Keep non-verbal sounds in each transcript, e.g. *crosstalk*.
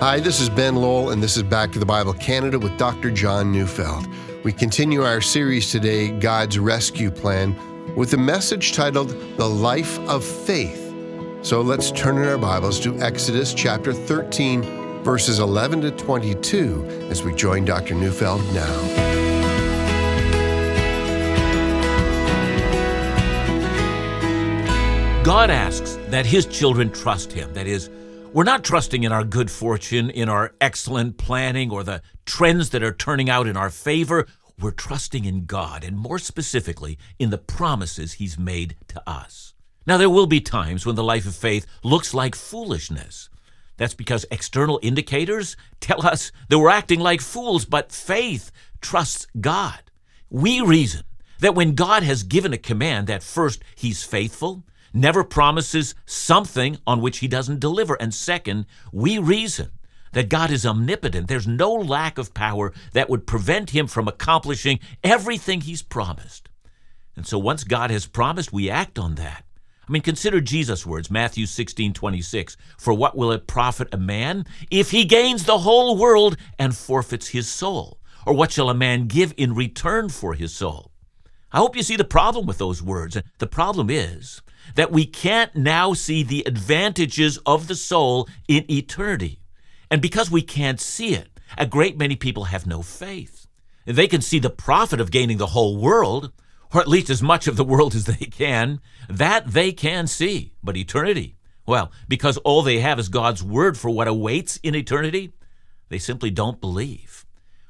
Hi, this is Ben Lowell, and this is Back to the Bible Canada with Dr. John Neufeld. We continue our series today, God's Rescue Plan, with a message titled The Life of Faith. So let's turn in our Bibles to Exodus chapter 13, verses 11 to 22, as we join Dr. Neufeld now. God asks that his children trust him. That is, we're not trusting in our good fortune, in our excellent planning, or the trends that are turning out in our favor. We're trusting in God, and more specifically, in the promises he's made to us. Now, there will be times when the life of faith looks like foolishness. That's because external indicators tell us that we're acting like fools, but faith trusts God. We reason that when God has given a command that first, he's faithful, never promises something on which he doesn't deliver. And second, we reason that God is omnipotent. There's no lack of power that would prevent him from accomplishing everything he's promised. And so once God has promised, we act on that. I mean, consider Jesus' words, Matthew 16, 26. For what will it profit a man if he gains the whole world and forfeits his soul? Or what shall a man give in return for his soul? I hope you see the problem with those words. and The problem is that we can't now see the advantages of the soul in eternity. And because we can't see it, a great many people have no faith. They can see the profit of gaining the whole world, or at least as much of the world as they can. That they can see. But eternity, well, because all they have is God's word for what awaits in eternity, they simply don't believe.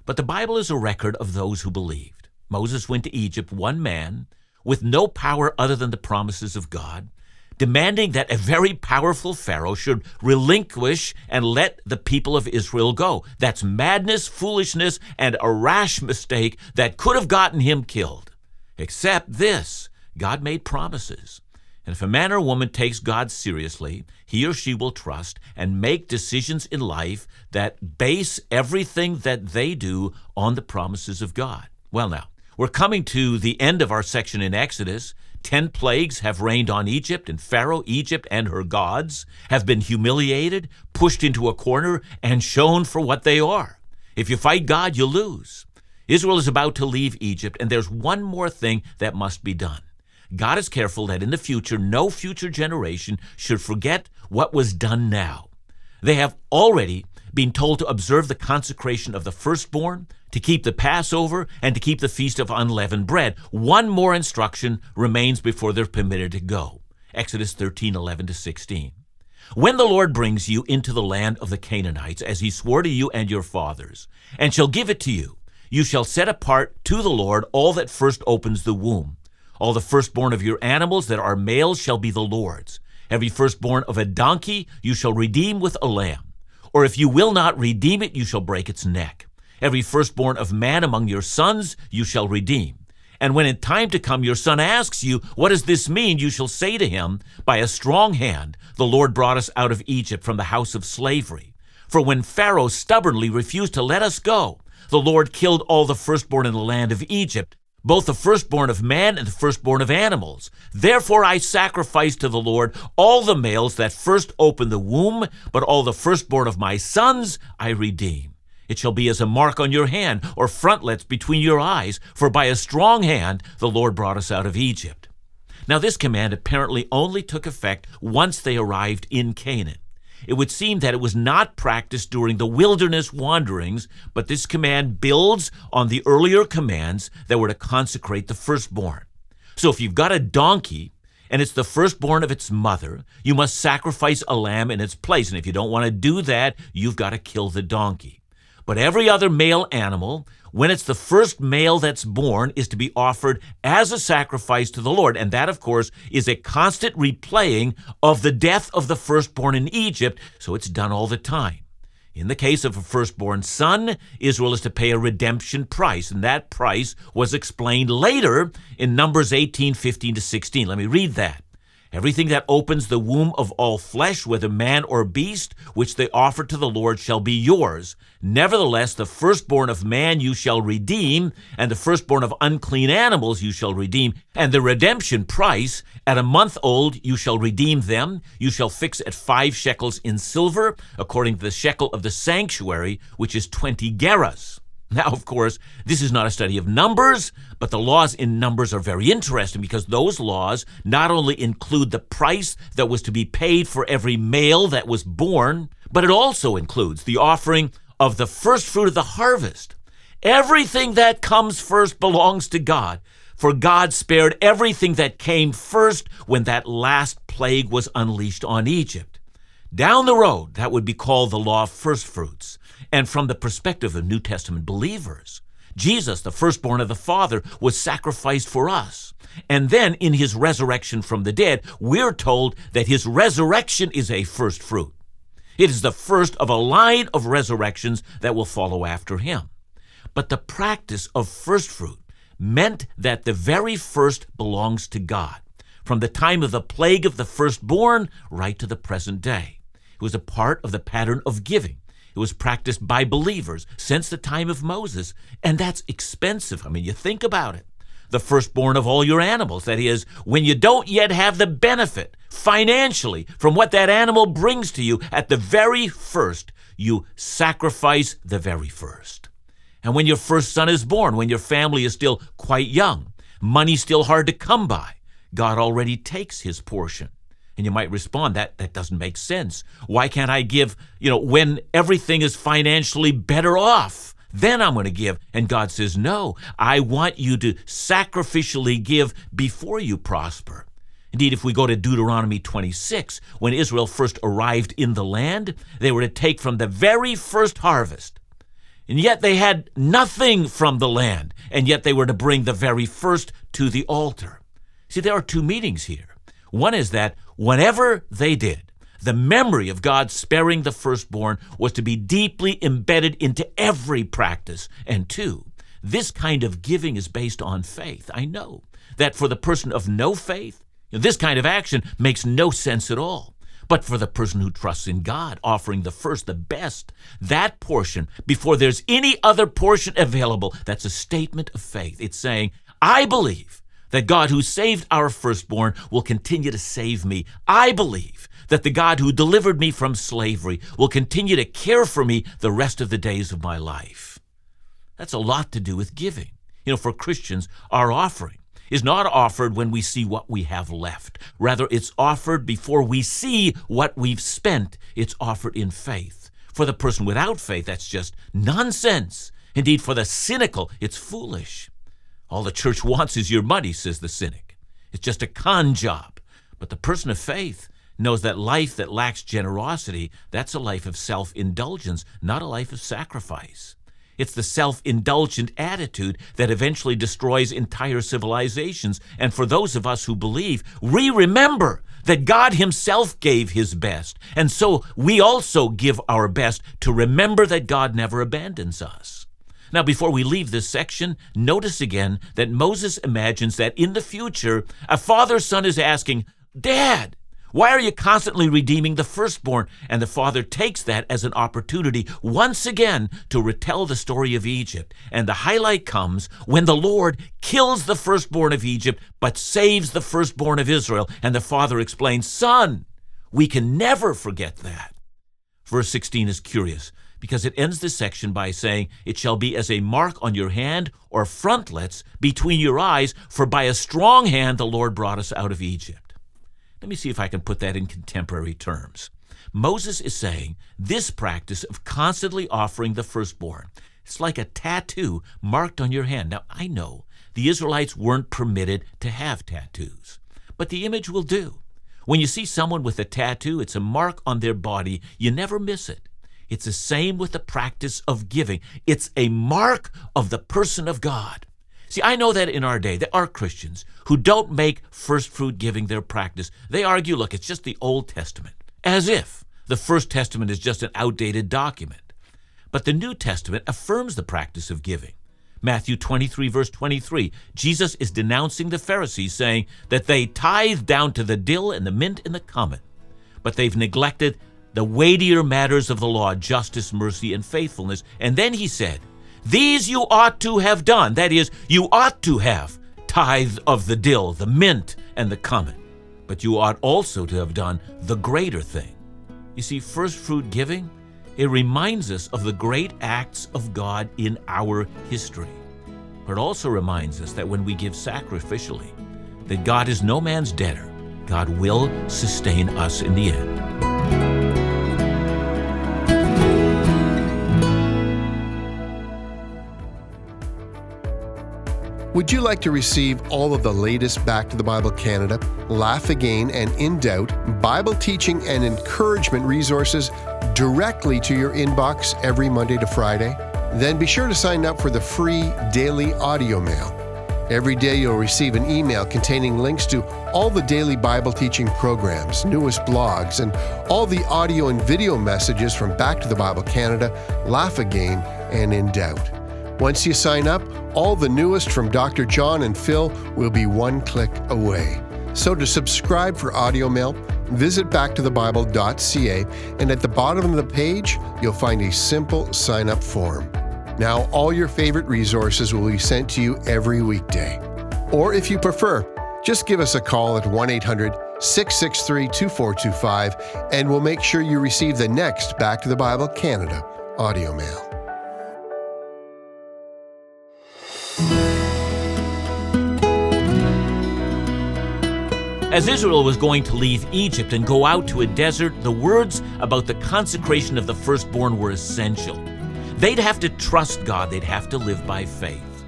But the Bible is a record of those who believed. Moses went to Egypt, one man, with no power other than the promises of God, demanding that a very powerful Pharaoh should relinquish and let the people of Israel go. That's madness, foolishness, and a rash mistake that could have gotten him killed. Except this God made promises. And if a man or woman takes God seriously, he or she will trust and make decisions in life that base everything that they do on the promises of God. Well, now, we're coming to the end of our section in Exodus. Ten plagues have rained on Egypt, and Pharaoh, Egypt, and her gods have been humiliated, pushed into a corner, and shown for what they are. If you fight God, you lose. Israel is about to leave Egypt, and there's one more thing that must be done. God is careful that in the future, no future generation should forget what was done now. They have already been told to observe the consecration of the firstborn, to keep the Passover, and to keep the Feast of Unleavened Bread. One more instruction remains before they're permitted to go. Exodus 13 11 to 16. When the Lord brings you into the land of the Canaanites, as he swore to you and your fathers, and shall give it to you, you shall set apart to the Lord all that first opens the womb. All the firstborn of your animals that are males shall be the Lord's. Every firstborn of a donkey you shall redeem with a lamb. Or if you will not redeem it, you shall break its neck. Every firstborn of man among your sons you shall redeem. And when in time to come your son asks you, What does this mean? you shall say to him, By a strong hand the Lord brought us out of Egypt from the house of slavery. For when Pharaoh stubbornly refused to let us go, the Lord killed all the firstborn in the land of Egypt both the firstborn of man and the firstborn of animals. Therefore I sacrifice to the Lord all the males that first open the womb, but all the firstborn of my sons I redeem. It shall be as a mark on your hand, or frontlets between your eyes, for by a strong hand the Lord brought us out of Egypt. Now, this command apparently only took effect once they arrived in Canaan it would seem that it was not practiced during the wilderness wanderings, but this command builds on the earlier commands that were to consecrate the firstborn. So if you've got a donkey and it's the firstborn of its mother, you must sacrifice a lamb in its place. And if you don't want to do that, you've got to kill the donkey. But every other male animal, when it's the first male that's born, is to be offered as a sacrifice to the Lord. And that, of course, is a constant replaying of the death of the firstborn in Egypt, so it's done all the time. In the case of a firstborn son, Israel is to pay a redemption price, and that price was explained later in Numbers 18, 15 to 16. Let me read that. Everything that opens the womb of all flesh, whether man or beast, which they offer to the Lord, shall be yours. Nevertheless, the firstborn of man you shall redeem, and the firstborn of unclean animals you shall redeem. And the redemption price, at a month old you shall redeem them. You shall fix at five shekels in silver, according to the shekel of the sanctuary, which is twenty gerahs. Now, of course, this is not a study of numbers, but the laws in numbers are very interesting because those laws not only include the price that was to be paid for every male that was born, but it also includes the offering of the first fruit of the harvest. Everything that comes first belongs to God, for God spared everything that came first when that last plague was unleashed on Egypt. Down the road, that would be called the law of first fruits. And from the perspective of New Testament believers, Jesus, the firstborn of the Father, was sacrificed for us. And then in his resurrection from the dead, we're told that his resurrection is a first fruit. It is the first of a line of resurrections that will follow after him. But the practice of first fruit meant that the very first belongs to God, from the time of the plague of the firstborn right to the present day. It was a part of the pattern of giving. It was practiced by believers since the time of Moses, and that's expensive. I mean, you think about it. The firstborn of all your animals, that is, when you don't yet have the benefit financially from what that animal brings to you at the very first, you sacrifice the very first. And when your first son is born, when your family is still quite young, money still hard to come by, God already takes his portion. And you might respond, that, that doesn't make sense. Why can't I give, you know, when everything is financially better off? Then I'm going to give. And God says, no, I want you to sacrificially give before you prosper. Indeed, if we go to Deuteronomy 26, when Israel first arrived in the land, they were to take from the very first harvest. And yet they had nothing from the land, and yet they were to bring the very first to the altar. See, there are two meanings here. One is that whatever they did, the memory of God sparing the firstborn was to be deeply embedded into every practice. And two, this kind of giving is based on faith. I know that for the person of no faith, this kind of action makes no sense at all. But for the person who trusts in God, offering the first, the best, that portion, before there's any other portion available, that's a statement of faith. It's saying, I believe that God who saved our firstborn will continue to save me. I believe that the God who delivered me from slavery will continue to care for me the rest of the days of my life. That's a lot to do with giving. You know, for Christians, our offering is not offered when we see what we have left. Rather, it's offered before we see what we've spent. It's offered in faith. For the person without faith, that's just nonsense. Indeed, for the cynical, it's foolish. All the church wants is your money, says the cynic. It's just a con job. But the person of faith knows that life that lacks generosity, that's a life of self indulgence, not a life of sacrifice. It's the self indulgent attitude that eventually destroys entire civilizations. And for those of us who believe, we remember that God Himself gave His best. And so we also give our best to remember that God never abandons us. Now, before we leave this section, notice again that Moses imagines that in the future, a father's son is asking, Dad, why are you constantly redeeming the firstborn? And the father takes that as an opportunity once again to retell the story of Egypt. And the highlight comes when the Lord kills the firstborn of Egypt, but saves the firstborn of Israel. And the father explains, Son, we can never forget that. Verse 16 is curious because it ends this section by saying, It shall be as a mark on your hand or frontlets between your eyes, for by a strong hand the Lord brought us out of Egypt. Let me see if I can put that in contemporary terms. Moses is saying this practice of constantly offering the firstborn, it's like a tattoo marked on your hand. Now, I know the Israelites weren't permitted to have tattoos, but the image will do. When you see someone with a tattoo, it's a mark on their body. You never miss it. It's the same with the practice of giving. It's a mark of the person of God. See, I know that in our day there are Christians who don't make first fruit giving their practice. They argue, look, it's just the Old Testament, as if the First Testament is just an outdated document. But the New Testament affirms the practice of giving. Matthew 23, verse 23. Jesus is denouncing the Pharisees, saying that they tithe down to the dill and the mint and the cumin, but they've neglected the weightier matters of the law justice, mercy, and faithfulness. And then he said, These you ought to have done. That is, you ought to have tithe of the dill, the mint, and the cumin. But you ought also to have done the greater thing. You see, first fruit giving it reminds us of the great acts of God in our history. But it also reminds us that when we give sacrificially, that God is no man's debtor. God will sustain us in the end. Would you like to receive all of the latest Back to the Bible Canada, Laugh Again, and In Doubt Bible teaching and encouragement resources directly to your inbox every Monday to Friday? Then be sure to sign up for the free daily audio mail. Every day you'll receive an email containing links to all the daily Bible teaching programs, newest blogs, and all the audio and video messages from Back to the Bible Canada, Laugh Again, and In Doubt. Once you sign up, all the newest from Dr. John and Phil will be one click away. So to subscribe for audio mail, visit backtothebible.ca and at the bottom of the page, you'll find a simple sign up form. Now, all your favorite resources will be sent to you every weekday. Or if you prefer, just give us a call at 1 800 663 2425 and we'll make sure you receive the next Back to the Bible Canada audio mail. As Israel was going to leave Egypt and go out to a desert, the words about the consecration of the firstborn were essential. They'd have to trust God, they'd have to live by faith.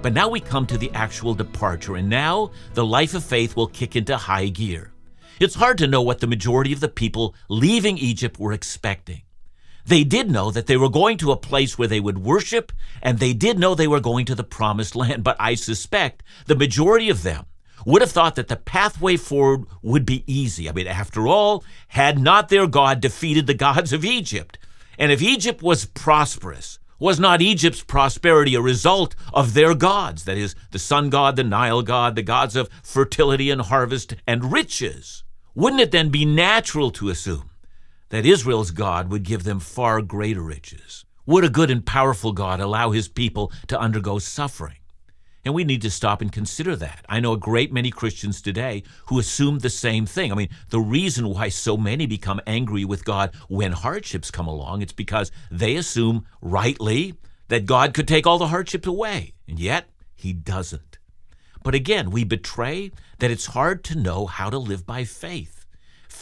But now we come to the actual departure, and now the life of faith will kick into high gear. It's hard to know what the majority of the people leaving Egypt were expecting. They did know that they were going to a place where they would worship, and they did know they were going to the promised *laughs* land, but I suspect the majority of them would have thought that the pathway forward would be easy. I mean, after all, had not their God defeated the gods of Egypt? And if Egypt was prosperous, was not Egypt's prosperity a result of their gods? That is, the sun god, the Nile god, the gods of fertility and harvest and riches. Wouldn't it then be natural to assume that Israel's God would give them far greater riches? Would a good and powerful God allow his people to undergo suffering? And we need to stop and consider that. I know a great many Christians today who assume the same thing. I mean, the reason why so many become angry with God when hardships come along, it's because they assume rightly that God could take all the hardships away. And yet, he doesn't. But again, we betray that it's hard to know how to live by faith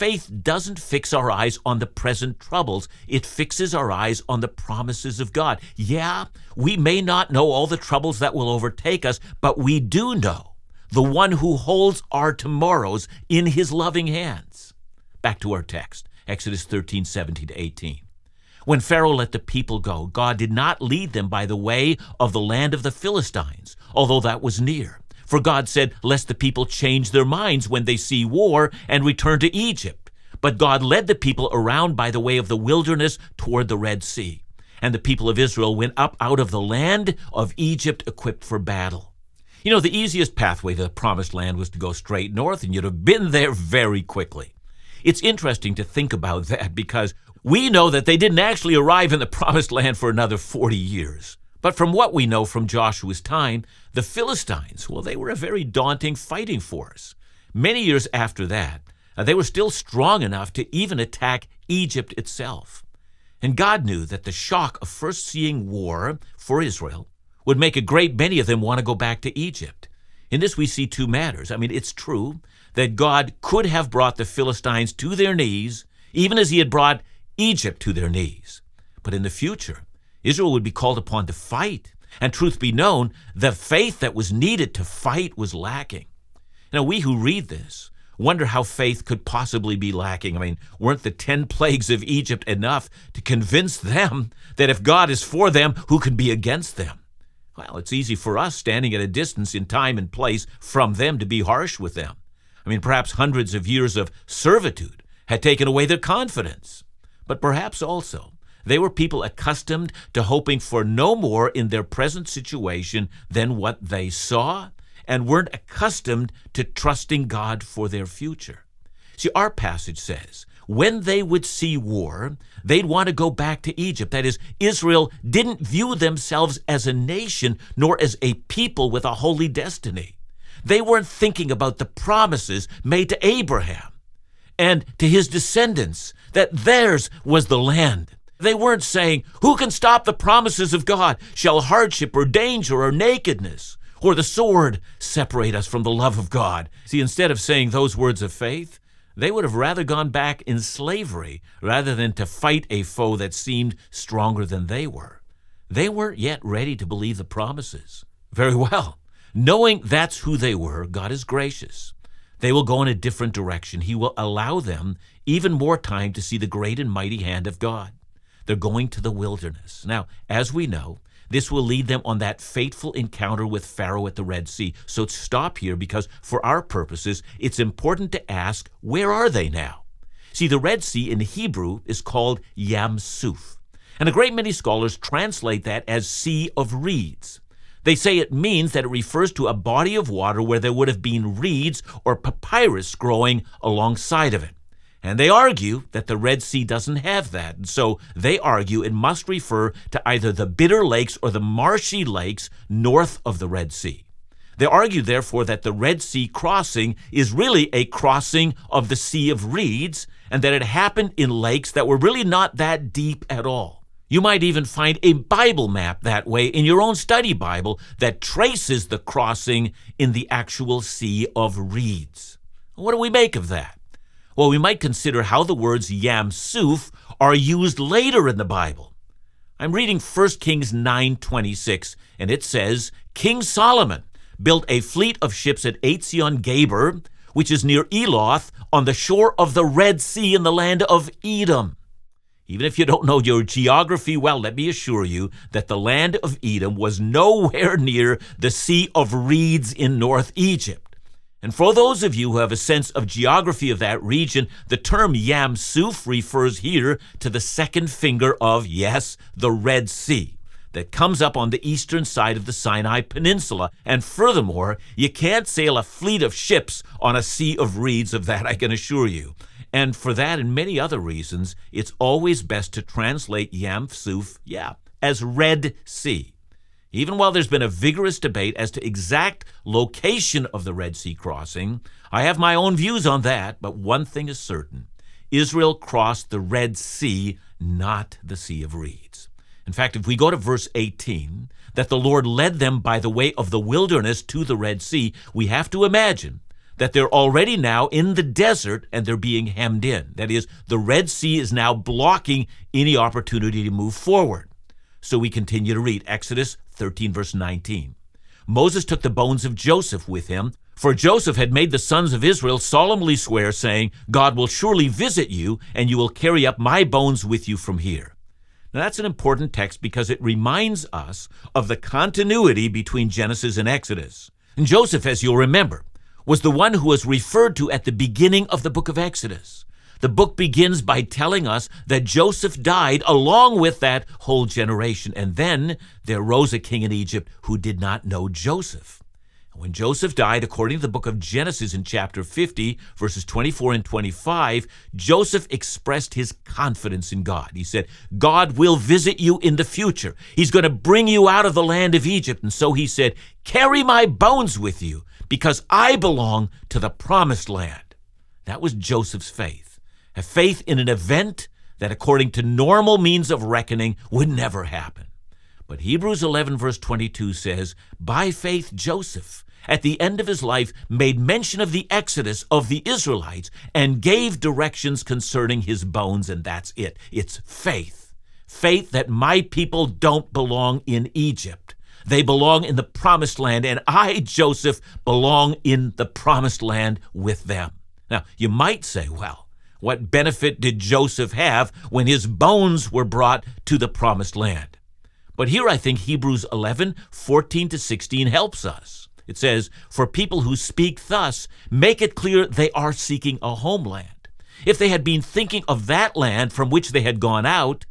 faith doesn't fix our eyes on the present troubles, it fixes our eyes on the promises of God. Yeah, we may not know all the troubles that will overtake us, but we do know the one who holds our tomorrows in his loving hands. Back to our text, Exodus 13, 17 to 18. When Pharaoh let the people go, God did not lead them by the way of the land of the Philistines, although that was near. For God said, Lest the people change their minds when they see war and return to Egypt. But God led the people around by the way of the wilderness toward the Red Sea. And the people of Israel went up out of the land of Egypt equipped for battle. You know, the easiest pathway to the promised land was to go straight north, and you'd have been there very quickly. It's interesting to think about that because we know that they didn't actually arrive in the *laughs* promised land for another 40 years. But from what we know from Joshua's time, the Philistines, well, they were a very daunting fighting force. Many years after that, uh, they were still strong enough to even attack Egypt itself. And God knew that the shock of first seeing war for Israel would make a great many of them want to go back to Egypt. In this, we see two matters. I mean, it's true that God could have brought the Philistines to their knees, even as he had brought Egypt to their knees. But in the future, Israel would be called upon to fight. And truth be known, the faith that was needed to fight was lacking. Now, we who read this wonder how faith could possibly be lacking. I mean, weren't the 10 plagues of Egypt enough to convince them that if God is for them, who can be against them? Well, it's easy for us standing at a distance in time and place from them to be harsh with them. I mean, perhaps hundreds of years of servitude had taken away their confidence. But perhaps also They were people accustomed to hoping for no more in their present situation than what they saw and weren't accustomed to trusting God for their future. See, our passage says when they would see war, they'd want to go back to Egypt. That is, Israel didn't view themselves as a nation nor as a people with a holy destiny. They weren't thinking about the promises made to Abraham and to his descendants that theirs was the land. They weren't saying, Who can stop the promises of God? Shall hardship or danger or nakedness or the sword separate us from the love of God? See, instead of saying those words of faith, they would have rather gone back in slavery rather than to fight a foe that seemed stronger than they were. They weren't yet ready to believe the promises. Very well. Knowing that's who they were, God is gracious. They will go in a different direction. He will allow them even more time to see the great and mighty hand of God. They're going to the wilderness. Now, as we know, this will lead them on that fateful encounter with Pharaoh at the Red Sea. So stop here because, for our purposes, it's important to ask where are they now? See, the Red Sea in Hebrew is called Yam Suf, and a great many scholars translate that as Sea of Reeds. They say it means that it refers to a body of water where there would have been reeds or papyrus growing alongside of it. And they argue that the Red Sea doesn't have that. And so they argue it must refer to either the bitter lakes or the marshy lakes north of the Red Sea. They argue, therefore, that the Red Sea crossing is really a crossing of the Sea of Reeds and that it happened in lakes that were really not that deep at all. You might even find a Bible map that way in your own study Bible that traces the crossing in the actual Sea of Reeds. What do we make of that? Well, we might consider how the words Yam Suf are used later in the Bible. I'm reading 1 Kings 9:26, and it says, King Solomon built a fleet of ships at Ezion Geber, which is near Eloth, on the shore of the Red Sea in the land of Edom. Even if you don't know your geography well, let me assure you that the land of Edom was nowhere near the Sea of Reeds in North Egypt. And for those of you who have a sense of geography of that region, the term Yam Suf refers here to the second finger of, yes, the Red Sea that comes up on the eastern side of the Sinai Peninsula. And furthermore, you can't sail a fleet of ships on a sea of reeds, of that I can assure you. And for that and many other reasons, it's always best to translate Yam Suf, yeah, as Red Sea. Even while there's been a vigorous debate as to exact location of the Red Sea crossing, I have my own views on that, but one thing is certain. Israel crossed the Red Sea, not the Sea of Reeds. In fact, if we go to verse 18, that the Lord led them by the way of the wilderness to the Red Sea, we have to imagine that they're already now in the desert and they're being hemmed in. That is, the Red Sea is now blocking any opportunity to move forward. So we continue to read Exodus 13, verse 19. Moses took the bones of Joseph with him, for Joseph had made the sons of Israel solemnly swear, saying, God will surely visit you, and you will carry up my bones with you from here. Now, that's an important text because it reminds us of the continuity between Genesis and Exodus. And Joseph, as you'll remember, was the one who was referred to at the beginning of the book of Exodus. The book begins by telling us that Joseph died along with that whole generation. And then there rose a king in Egypt who did not know Joseph. When Joseph died, according to the book of Genesis in chapter 50, verses 24 and 25, Joseph expressed his confidence in God. He said, God will visit you in the future. He's going to bring you out of the land of Egypt. And so he said, Carry my bones with you, because I belong to the promised land. That was Joseph's faith have faith in an event that, according to normal means of reckoning, would never happen. But Hebrews 11, verse 22 says, By faith, Joseph, at the end of his life, made mention of the exodus of the Israelites and gave directions concerning his bones, and that's it. It's faith. Faith that my people don't belong in Egypt. They belong in the promised land, and I, Joseph, belong in the promised land with them. Now, you might say, well, what benefit did Joseph have when his bones were brought to the promised land? But here I think Hebrews 11, 14 to 16 helps us. It says, For people who speak thus make it clear they are seeking a homeland. If they had been thinking of that land from which they had gone out,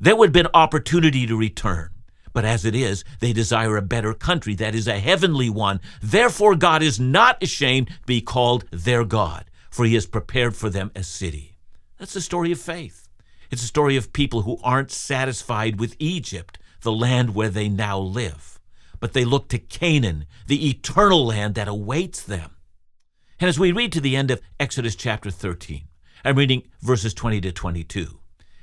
There would have been opportunity to return. But as it is, they desire a better country that is a heavenly one. Therefore, God is not ashamed to be called their God, for he has prepared for them a city. That's the story of faith. It's a story of people who aren't satisfied with Egypt, the land where they now live, but they look to Canaan, the eternal land that awaits them. And as we read to the end of Exodus chapter 13, I'm reading verses 20 to 22.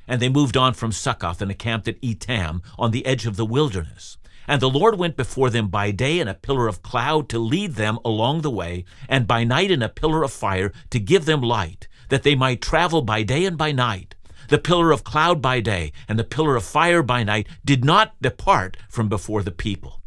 And they moved on from Succoth and encamped at Etham on the edge of the wilderness. And the Lord went before them by day in a pillar of cloud to lead them along the way, and by night in a pillar of fire to give them light, that they might travel by day and by night. The pillar of cloud by day and the pillar of fire by night did not depart from before the people.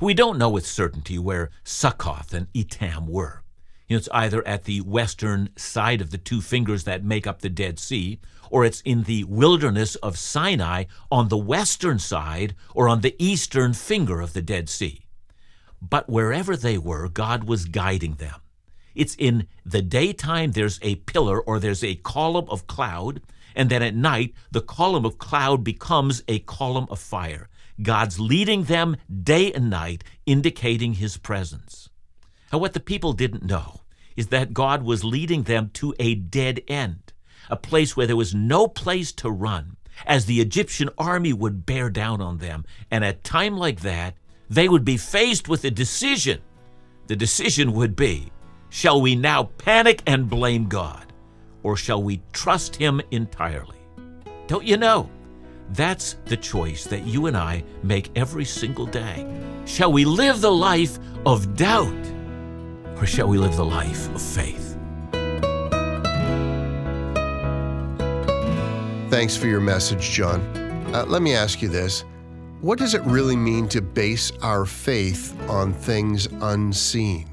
We don't know with certainty where Succoth and Etham were. It's either at the western side of the two fingers that make up the Dead Sea, or it's in the wilderness of Sinai on the western side or on the eastern finger of the Dead Sea. But wherever they were, God was guiding them. It's in the daytime there's a pillar or there's a column of cloud, and then at night the column of cloud becomes a column of fire. God's leading them day and night, indicating his presence. And what the people didn't know is that God was leading them to a dead end, a place where there was no place to run, as the Egyptian army would bear down on them. And at a time like that, they would be faced with a decision. The decision would be shall we now panic and blame God, or shall we trust Him entirely? Don't you know? That's the choice that you and I make every single day. Shall we live the life of doubt? Or shall we live the life of faith? Thanks for your message, John. Uh, let me ask you this What does it really mean to base our faith on things unseen?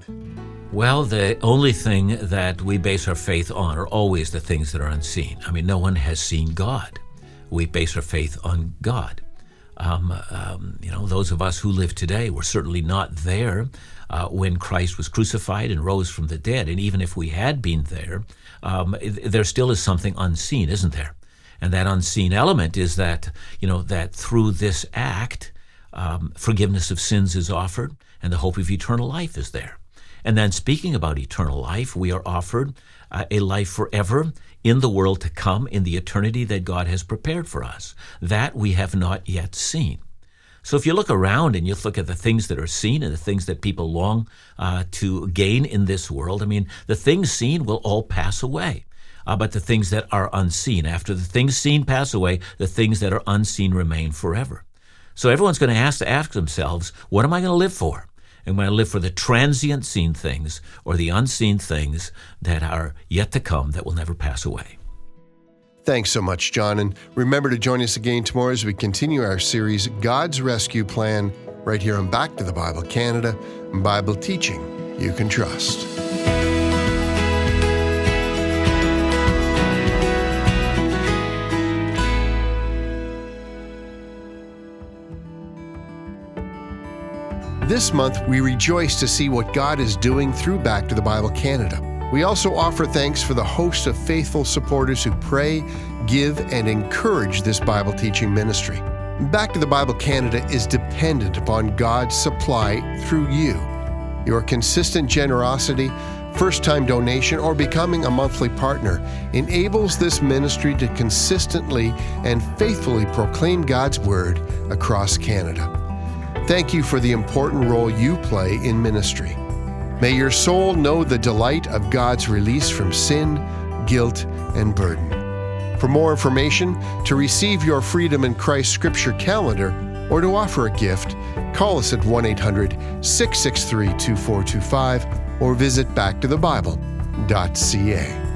Well, the only thing that we base our faith on are always the things that are unseen. I mean, no one has seen God. We base our faith on God. Um, um, you know, those of us who live today, we're certainly not there uh, when Christ was crucified and rose from the dead. And even if we had been there, um, there still is something unseen, isn't there? And that unseen element is that, you know, that through this act, um, forgiveness of sins is offered and the hope of eternal life is there. And then, speaking about eternal life, we are offered uh, a life forever in the world to come in the eternity that God has prepared for us. That we have not yet seen. So if you look around and you look at the things that are seen and the things that people long uh, to gain in this world, I mean, the things seen will all pass away. Uh, but the things that are unseen, after the things seen pass away, the things that are unseen remain forever. So everyone's going to have to ask themselves, what am I going to live for? Am I live for the transient seen things or the unseen things that are yet to come that will never pass away? Thanks so much, John. And remember to join us again tomorrow as we continue our series, God's Rescue Plan, right here on Back to the Bible Canada, Bible teaching you can trust. This month, we rejoice to see what God is doing through Back to the Bible Canada. We also offer thanks for the host of faithful supporters who pray, give, and encourage this Bible teaching ministry. Back to the Bible Canada is dependent upon God's supply through you. Your consistent generosity, first time donation, or becoming a monthly partner enables this ministry to consistently and faithfully proclaim God's Word across Canada. Thank you for the important role you play in ministry. May your soul know the delight of God's release from sin, guilt, and burden. For more information, to receive your Freedom in Christ Scripture calendar, or to offer a gift, call us at 1 800 663 2425 or visit backtothebible.ca.